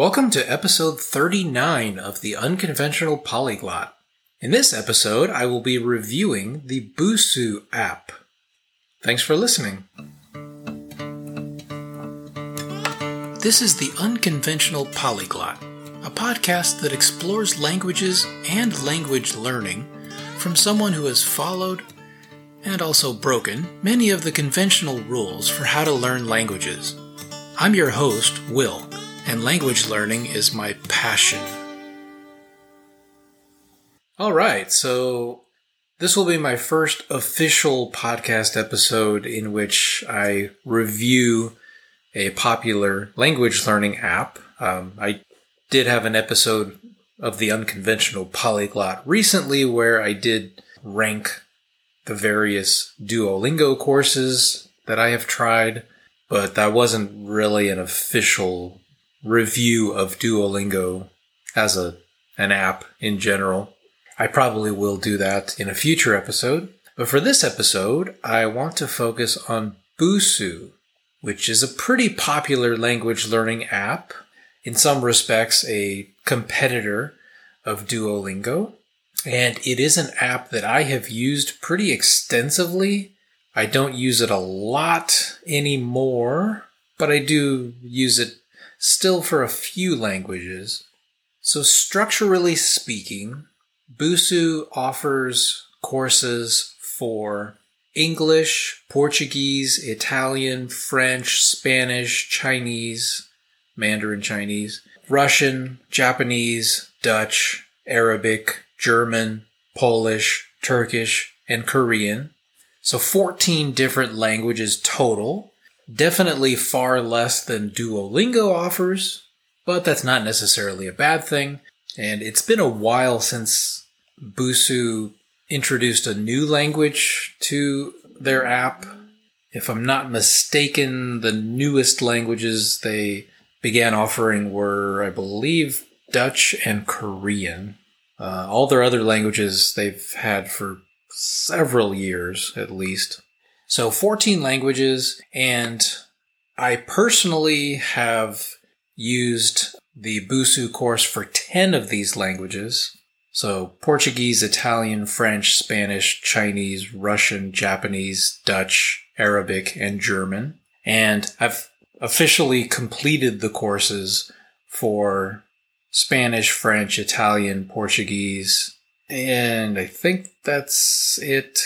Welcome to episode 39 of the Unconventional Polyglot. In this episode, I will be reviewing the Busuu app. Thanks for listening. This is the Unconventional Polyglot, a podcast that explores languages and language learning from someone who has followed and also broken many of the conventional rules for how to learn languages. I'm your host, Will and language learning is my passion. All right, so this will be my first official podcast episode in which I review a popular language learning app. Um, I did have an episode of the unconventional polyglot recently where I did rank the various Duolingo courses that I have tried, but that wasn't really an official review of Duolingo as a an app in general. I probably will do that in a future episode. But for this episode, I want to focus on Busuu, which is a pretty popular language learning app. In some respects, a competitor of Duolingo. And it is an app that I have used pretty extensively. I don't use it a lot anymore, but I do use it still for a few languages. So, structurally speaking, Busuu offers courses for English, Portuguese, Italian, French, Spanish, Chinese, Mandarin Chinese, Russian, Japanese, Dutch, Arabic, German, Polish, Turkish, and Korean. So 14 different languages total Definitely far less than Duolingo offers, but that's not necessarily a bad thing. And it's been a while since Busuu introduced a new language to their app. If I'm not mistaken, the newest languages they began offering were, I believe, Dutch and Korean. Uh, all their other languages they've had for several years at least. So 14 languages, and I personally have used the Busuu course for 10 of these languages. So Portuguese, Italian, French, Spanish, Chinese, Russian, Japanese, Dutch, Arabic, and German. And I've officially completed the courses for Spanish, French, Italian, Portuguese, and I think that's it.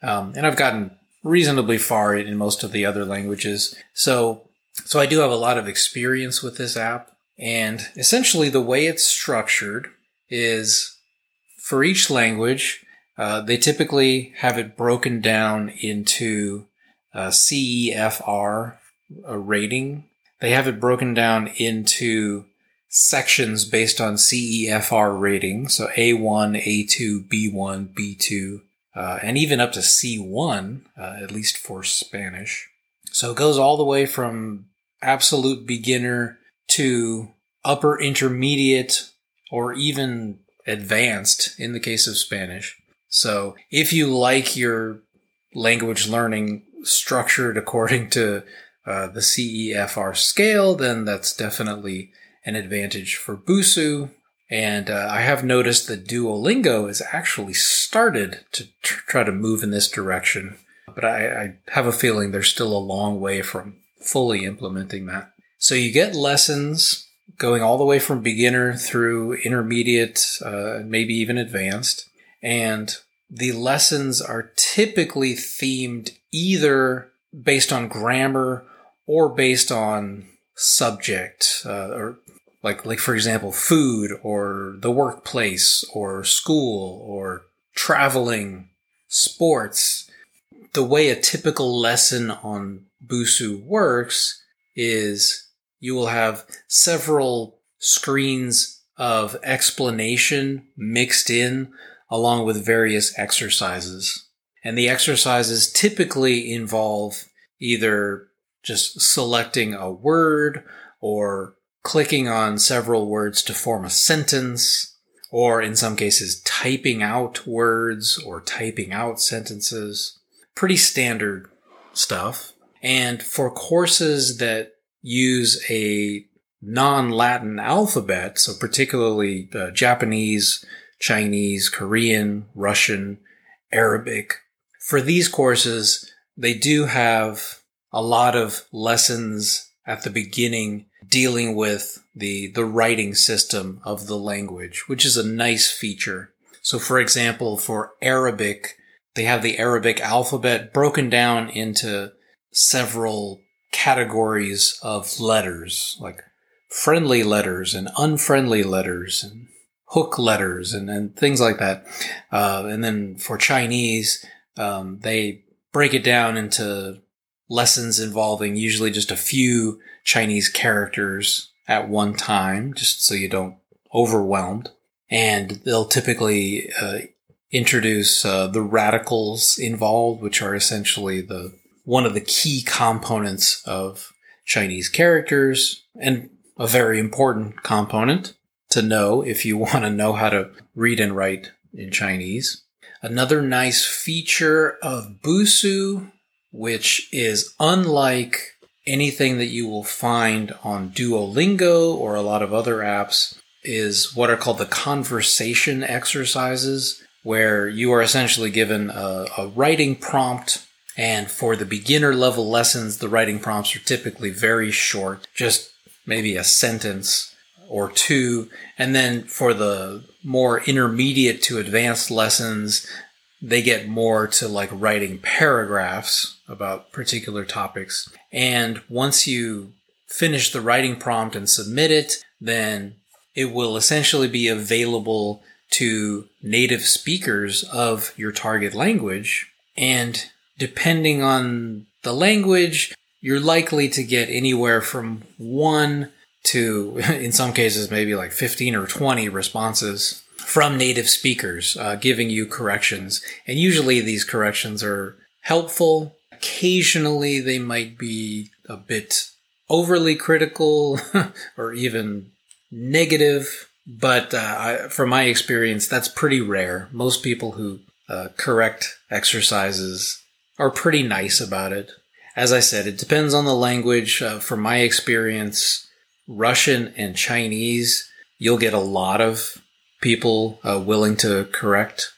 Um, and I've gotten reasonably far in most of the other languages. So, so I do have a lot of experience with this app. And essentially the way it's structured is for each language, uh, they typically have it broken down into a CEFR a rating. They have it broken down into sections based on CEFR rating. So A1, A2, B1, B2, uh, and even up to C1, uh, at least for Spanish. So it goes all the way from absolute beginner to upper intermediate or even advanced in the case of Spanish. So if you like your language learning structured according to uh, the CEFR scale, then that's definitely an advantage for Busuu. And uh, I have noticed that Duolingo has actually started to tr- try to move in this direction, but I, I have a feeling they're still a long way from fully implementing that. So you get lessons going all the way from beginner through intermediate, uh, maybe even advanced. And the lessons are typically themed either based on grammar or based on subject uh, or like like for example food or the workplace or school or traveling sports. The way a typical lesson on Busuu works is you will have several screens of explanation mixed in along with various exercises. And the exercises typically involve either just selecting a word or clicking on several words to form a sentence, or in some cases, typing out words or typing out sentences. Pretty standard stuff. And for courses that use a non-Latin alphabet, so particularly uh, Japanese, Chinese, Korean, Russian, Arabic. For these courses, they do have a lot of lessons at the beginning dealing with the, the writing system of the language, which is a nice feature. So for example, for Arabic, they have the Arabic alphabet broken down into several categories of letters, like friendly letters and unfriendly letters and hook letters and, and things like that. Uh, and then for Chinese, um, they break it down into lessons involving usually just a few Chinese characters at one time, just so you don't overwhelmed. And they'll typically uh, introduce uh, the radicals involved, which are essentially the one of the key components of Chinese characters and a very important component to know if you want to know how to read and write in Chinese. Another nice feature of Busuu, which is unlike anything that you will find on Duolingo or a lot of other apps, is what are called the conversation exercises, where you are essentially given a, a writing prompt. And for the beginner level lessons, the writing prompts are typically very short, just maybe a sentence or two. And then for the more intermediate to advanced lessons, they get more to like writing paragraphs about particular topics. And once you finish the writing prompt and submit it, then it will essentially be available to native speakers of your target language. And depending on the language, you're likely to get anywhere from one to, in some cases, maybe like 15 or 20 responses from native speakers, uh, giving you corrections. And usually these corrections are helpful. Occasionally they might be a bit overly critical or even negative. But uh, I, from my experience, that's pretty rare. Most people who uh, correct exercises are pretty nice about it. As I said, it depends on the language. Uh, from my experience, Russian and Chinese, you'll get a lot of people uh, willing to correct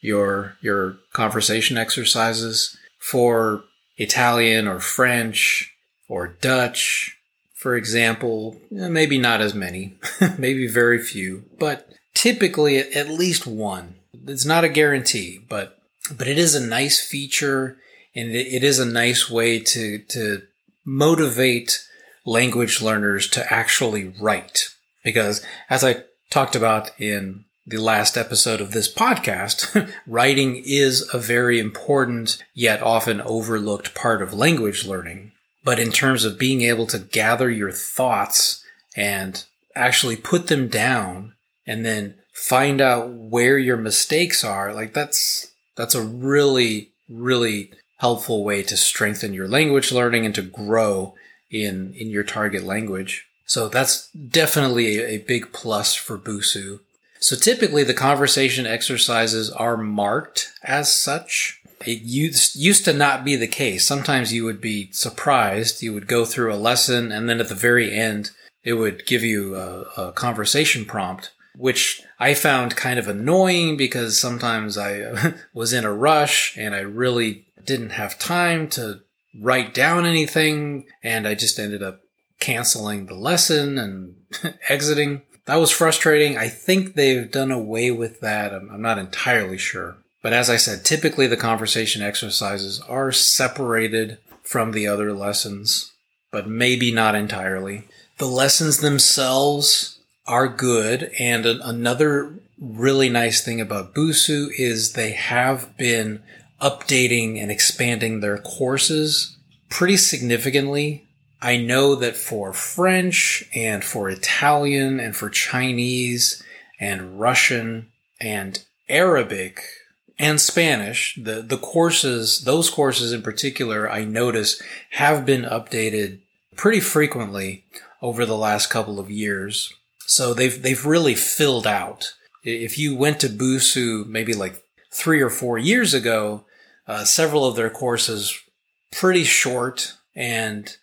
your your conversation exercises. For Italian or French or Dutch, for example, eh, maybe not as many, maybe very few, but typically at least one. It's not a guarantee, but but it is a nice feature and it is a nice way to to motivate language learners to actually write. Because as I talked about in the last episode of this podcast, writing is a very important yet often overlooked part of language learning. But in terms of being able to gather your thoughts and actually put them down and then find out where your mistakes are, like that's, that's a really, really helpful way to strengthen your language learning and to grow in, in your target language. So that's definitely a, big plus for Busuu. So typically the conversation exercises are marked as such. It used, used to not be the case. Sometimes you would be surprised. You would go through a lesson and then at the very end, it would give you a, a conversation prompt, which I found kind of annoying because sometimes I was in a rush and I really didn't have time to write down anything, and I just ended up canceling the lesson and exiting. That was frustrating. I think they've done away with that. I'm, I'm not entirely sure. But as I said, typically the conversation exercises are separated from the other lessons, but maybe not entirely. The lessons themselves are good, and another really nice thing about Busuu is they have been updating and expanding their courses pretty significantly. I know that for French and for Italian and for Chinese and Russian and Arabic and Spanish, the, the courses, those courses in particular, I notice have been updated pretty frequently over the last couple of years. So they've, they've really filled out. If you went to Busuu maybe like three or four years ago, uh, several of their courses pretty short and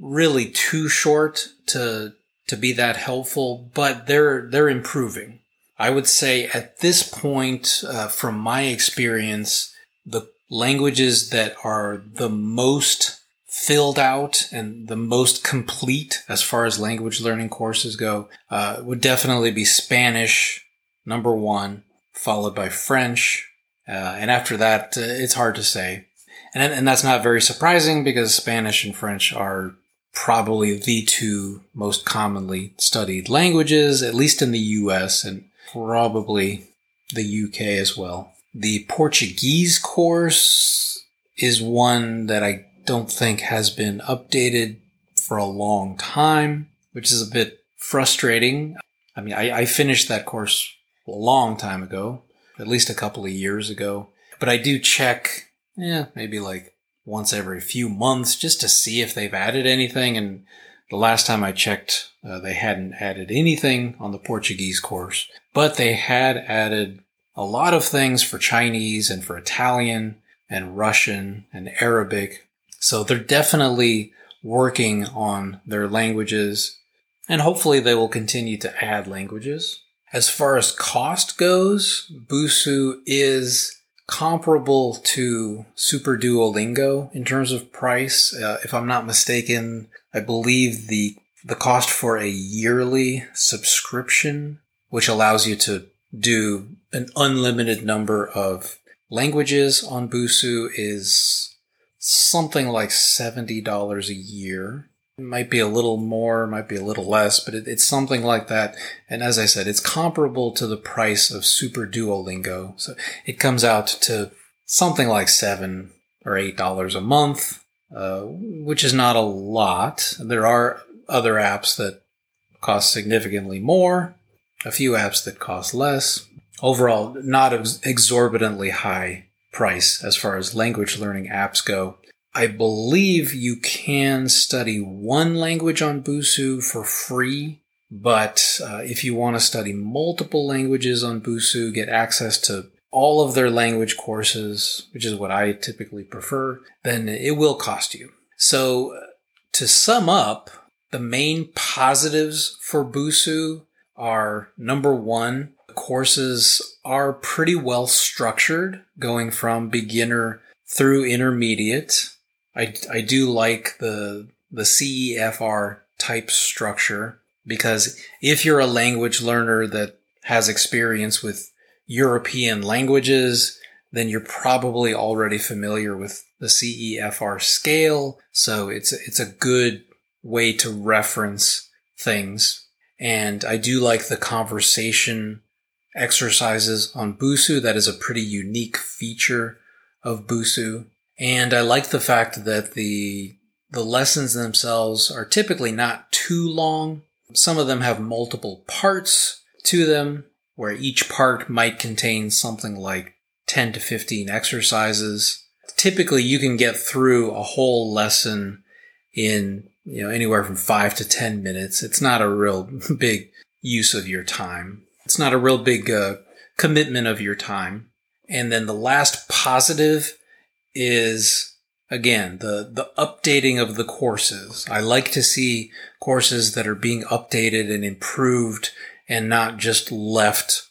really too short to to be that helpful, but they're they're improving. I would say at this point, uh, from my experience, the languages that are the most filled out and the most complete as far as language learning courses go uh, would definitely be Spanish, number one, followed by French, uh, and after that, uh, it's hard to say. And, and that's not very surprising because Spanish and French are probably the two most commonly studied languages, at least in the US and probably the UK as well. The Portuguese course is one that I don't think has been updated for a long time, which is a bit frustrating. I mean, I, I finished that course a long time ago, at least a couple of years ago, but I do check, yeah, maybe like once every few months just to see if they've added anything. And the last time I checked, uh, they hadn't added anything on the Portuguese course, but they had added a lot of things for Chinese and for Italian and Russian and Arabic. So they're definitely working on their languages and hopefully they will continue to add languages. As far as cost goes, Busuu is comparable to Super Duolingo in terms of price. Uh, if I'm not mistaken, I believe the the cost for a yearly subscription, which allows you to do an unlimited number of languages on Busuu, is something like $70 a year. It might be a little more, might be a little less, but it, it's something like that. And as I said, it's comparable to the price of Super Duolingo. So it comes out to something like seven or eight dollars a month, uh, which is not a lot. There are other apps that cost significantly more, a few apps that cost less. Overall, not ex- exorbitantly high price as far as language learning apps go. I believe you can study one language on Busuu for free, but uh, if you want to study multiple languages on Busuu, get access to all of their language courses, which is what I typically prefer, then it will cost you. So uh, to sum up, the main positives for Busuu are number one, the courses are pretty well structured going from beginner through intermediate. I, I do like the, the CEFR type structure because if you're a language learner that has experience with European languages, then you're probably already familiar with the CEFR scale. So it's, it's a good way to reference things. And I do like the conversation exercises on Busuu. That is a pretty unique feature of Busuu. And I like the fact that the the lessons themselves are typically not too long. Some of them have multiple parts to them, where each part might contain something like 10 to 15 exercises. Typically, you can get through a whole lesson in, you know, anywhere from five to 10 minutes. It's not a real big use of your time. It's not a real big uh, commitment of your time. And then the last positive is again the the updating of the courses. I like to see courses that are being updated and improved and not just left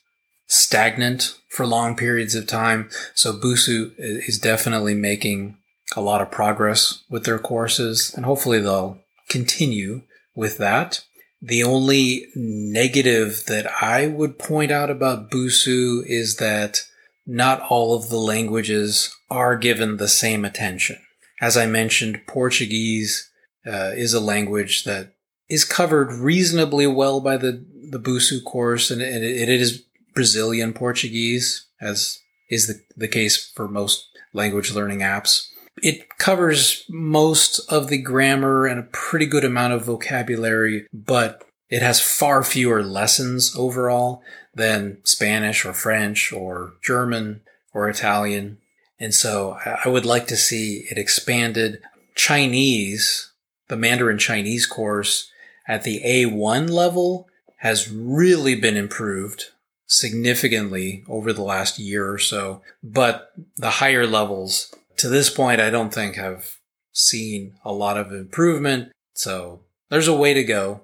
stagnant for long periods of time. So Busuu is definitely making a lot of progress with their courses and hopefully they'll continue with that. The only negative that I would point out about Busuu is that not all of the languages are given the same attention. As I mentioned, Portuguese uh, is a language that is covered reasonably well by the, the Busuu course, and it, it is Brazilian Portuguese, as is the, the case for most language learning apps. It covers most of the grammar and a pretty good amount of vocabulary, but it has far fewer lessons overall than Spanish or French or German or Italian. And so I would like to see it expanded. Chinese, the Mandarin Chinese course at the A1 level has really been improved significantly over the last year or so. But the higher levels to this point, I don't think have seen a lot of improvement. So there's a way to go.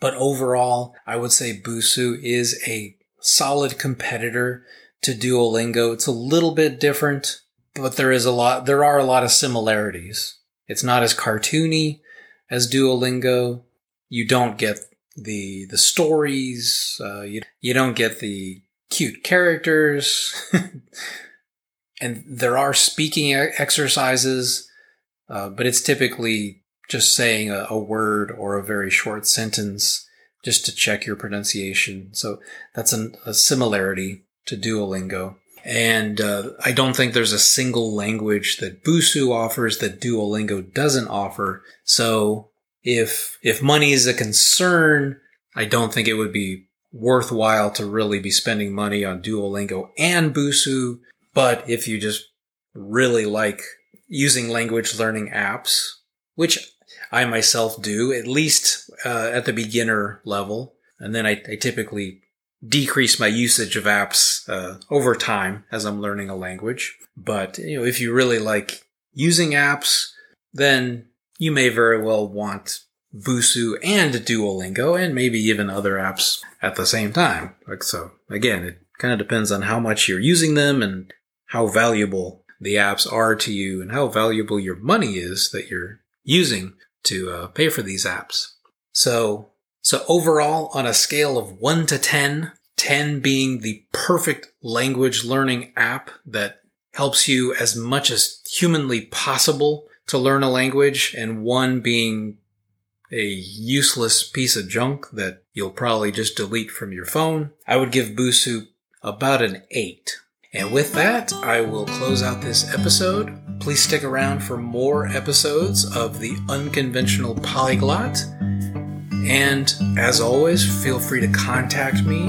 But overall, I would say Busuu is a solid competitor to Duolingo. It's a little bit different, but there is a lot, there are a lot of similarities. It's not as cartoony as Duolingo. You don't get the, the stories. Uh, you, you don't get the cute characters. and there are speaking exercises, uh, but it's typically just saying a, a, word or a very short sentence just to check your pronunciation. So that's an, a similarity to Duolingo. And uh, I don't think there's a single language that Busuu offers that Duolingo doesn't offer. So if if money is a concern, I don't think it would be worthwhile to really be spending money on Duolingo and Busuu. But if you just really like using language learning apps, which I myself do, at least uh, at the beginner level, and then I, I, typically decrease my usage of apps uh, over time as I'm learning a language. But you know, if you really like using apps, then you may very well want Busuu and Duolingo and maybe even other apps at the same time. Like so, again, it kind of depends on how much you're using them and how valuable the apps are to you and how valuable your money is that you're using to uh, pay for these apps. So, so overall, on a scale of one to 10, 10 being the perfect language learning app that helps you as much as humanly possible to learn a language and one being a useless piece of junk that you'll probably just delete from your phone, I would give Busuu about an 8. And with that, I will close out this episode. Please stick around for more episodes of the Unconventional Polyglot. And as always, feel free to contact me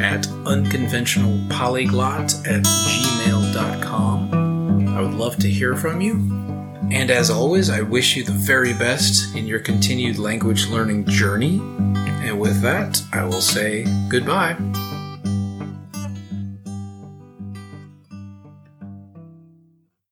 at unconventionalpolyglot at gmail.com. I would love to hear from you. And as always, I wish you the very best in your continued language learning journey. And with that, I will say goodbye.